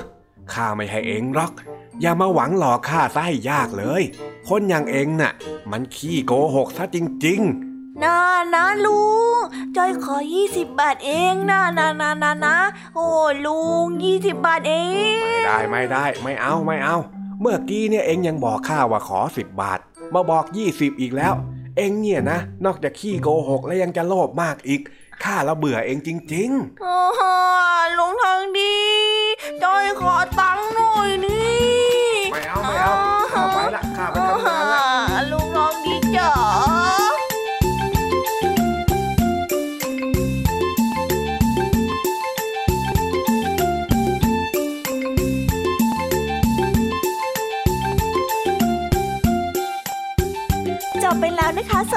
ข้าไม่ให้เองหรอก อย่ามาหวังหลอกข้าซะให้ยากเลย คนอย่างเองน่ะ มันขี้โกหกซะจริงน่านะลุงจ้อยขอยี่สิบบาทเองนะนะนะนะนะโอ้ลุงยี่สิบบาทเองๆไม่ได้ไม่ได้ไม่เอาไม่เอา เมื่อกี้เนี่ยเองยังบอกข้าว่าขอสิบบาท มาบอกยี่สิบอีกแล้ว เองเนี่ยนะ นอกจากขี้โกหกแล้วยังจะโลภมากอีกข้าละเบื่อเองจริงๆโอ้โหลุงทองดีจอยขอตังค์หน่อยนี่ ไม่เอาไม่เอาข้าไปละข้าไปทำงาน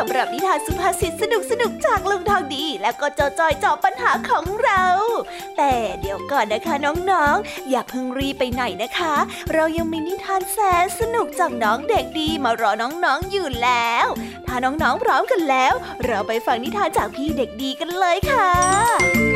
นิทานสุภาษิตสนุกสนุกจากลุงทองดี และก็จอจอยจอบปัญหาของเรา แต่เดี๋ยวก่อนนะคะน้องๆ อย่าเพิ่งรีไปไหนนะคะ เรายังมีนิทานแสนสนุกจากน้องเด็กดีมารอน้องๆอยู่แล้ว ถ้าน้องๆพร้อมกันแล้ว เราไปฟังนิทานจากพี่เด็กดีกันเลยค่ะ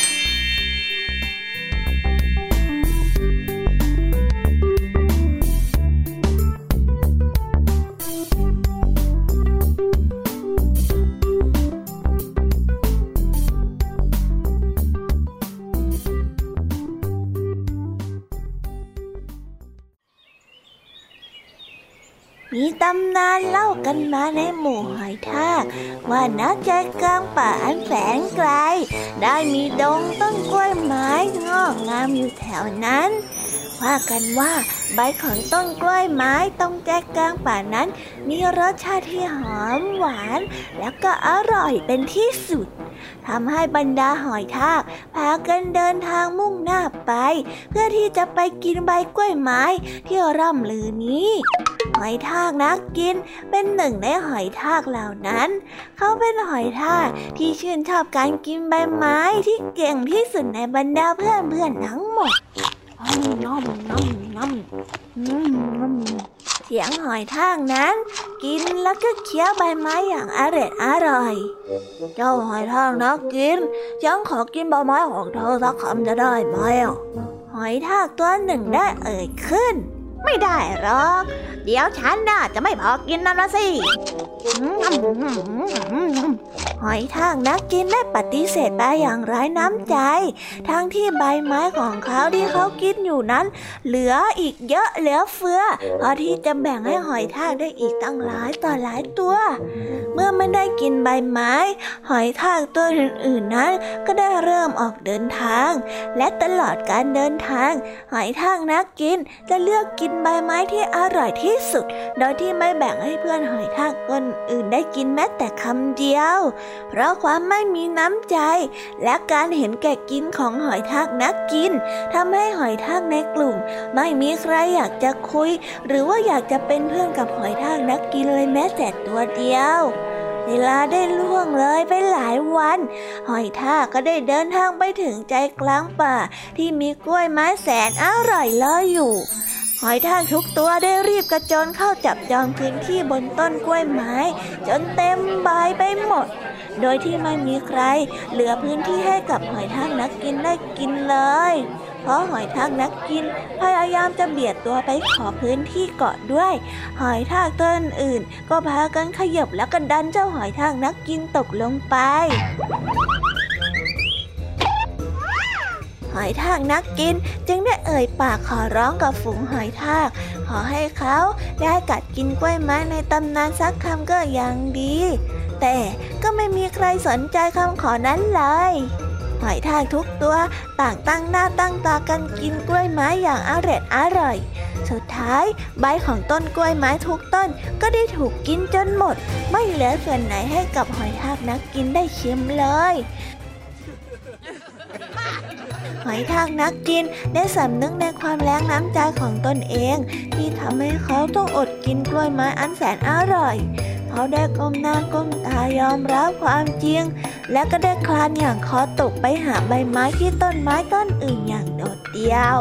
ำนานเล่ากันมาในหมู่หอยทากว่าณใจกลางป่าอันแสนไกล ได้มีดงต้นกล้วยไม้งอกงามอยู่แถวนั้น ว่ากันว่า ใบของต้นกล้วยไม้ตรงใจกกลางป่านั้น มีรสชาติที่หอมหวาน แล้วก็อร่อยเป็นที่สุดทำให้บรรดาหอยทากพากันเดินทางมุ่งหน้าไป เพื่อที่จะไปกินใบกล้วยไม้ที่ร่ำลือนี้ หอยทากนักกินเป็นหนึ่งในหอยทากเหล่านั้น เขาเป็นหอยทากที่ชื่นชอบการกินใบไม้ที่เก่งที่สุดในบรรดาเพื่อนเพื่อนๆทั้งหมด น้อมน้อมน้อมน้อมเสียงหอยทากนั้น กินแล้วก็เคี้ยวใบไม้อย่างอร่อยอร่อย เจ้าหอยทากนักกินฉันขอกินใบไม้ของเธอสักคำจะได้ไหมอะหอยทากตัวหนึ่งได้เอ่ยขึ้น ไม่ได้หรอก เดี๋ยวฉันน่ะจะไม่พอกินนั่นละสิหอยทากนักกินได้ปฏิเสธไปอย่างไร้น้ำใจ ทั้งที่ใบไม้ของเขาที่เขากินอยู่นั้น เหลืออีกเยอะเหลือเฟือพอที่จะแบ่งให้หอยทากได้อีกตั้งหลายต่อหลายตัว เมื่อไม่ได้กินใบไม้ หอยทากตัวอื่นๆนั้น ก็ได้เริ่มออกเดินทาง และตลอดการเดินทาง หอยทากนักกินจะเลือกกินใบไม้ที่อร่อยที่สุด โดยที่ไม่แบ่งให้เพื่อนหอยทากคนอื่นได้กินแม้แต่คำเดียว เพราะความไม่มีน้ำใจ และการเห็นแก่กินของหอยทากนักกินทำให้หอยทากในกลุ่ม ไม่มีใครอยากจะคุย หรือว่าอยากจะเป็นเพื่อนกับหอยทากนักกินเลยแม้แต่ตัวเดียวเวลาได้ล่วงเลยไปหลายวัน หอยทากก็ได้เดินทางไปถึงใจกลางป่า ที่มีกล้วยไม้แสนอร่อยลอยอยู่ หอยทากทุกตัวได้รีบกระโจนเข้าจับจองพื้นที่บนต้นกล้วยไม้ จนเต็มใบไปหมด โดยที่ไม่มีใคร เหลือพื้นที่ให้กับหอยทากนักกินได้กินเลย เพราะหอยทากนักกินพยายามจะเบียดตัวไปขอพื้นที่เกาะด้วย หอยทากตัวอื่นก็พากันขยับแล้วก็ดันเจ้าหอยทากนักกินตกลงไป หอยทากนักกินจึงได้เอ่ยปากขอร้องกับฝูงหอยทาก ขอให้เขาได้กัดกินกล้วยไม้ในตำนานสักคำก็ยังดี แต่ก็ไม่มีใครสนใจคำขอนั้นเลยหอยทากทุกตัวต่างตั้งหน้าตั้งตากันกินกล้วยไม้อย่างอร่อยอร่อย สุดท้ายใบของต้นกล้วยไม้ทุกต้นก็ได้ถูกกินจนหมด ไม่เหลือส่วนไหนให้กับหอยทากนักกินได้ชิมเลย หอยทากนักกินได้สำนึกในความแรงน้ำใจของตนเอง ที่ทำให้เขาต้องอดกินกล้วยไม้อันแสนอร่อย เขาได้ก้มหน้าก้มตายอมรับความจริง และก็ได้คลานอย่างคอตกไปหาใบไม้ที่ต้นไม้ต้นอื่นอย่างโดดเดี่ยว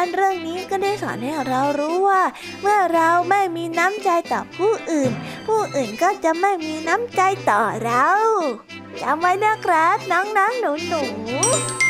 านเรื่องนี้ก็ได้สอนให้เรารู้ว่า เมื่อเราไม่มีน้ำใจต่อผู้อื่น ผู้อื่นก็จะไม่มีน้ำใจต่อเราจำไว้นะครับ น้องๆหนูๆ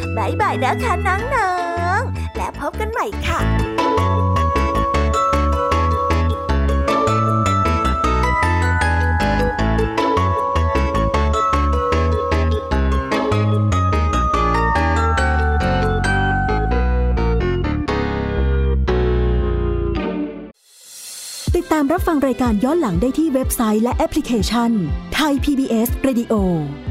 บายบายนะคะน้องๆ และพบกันใหม่ค่ะติดตามรับฟังรายการย้อนหลังได้ที่เว็บไซต์และแอปพลิเคชันไทย PBS Radio ไ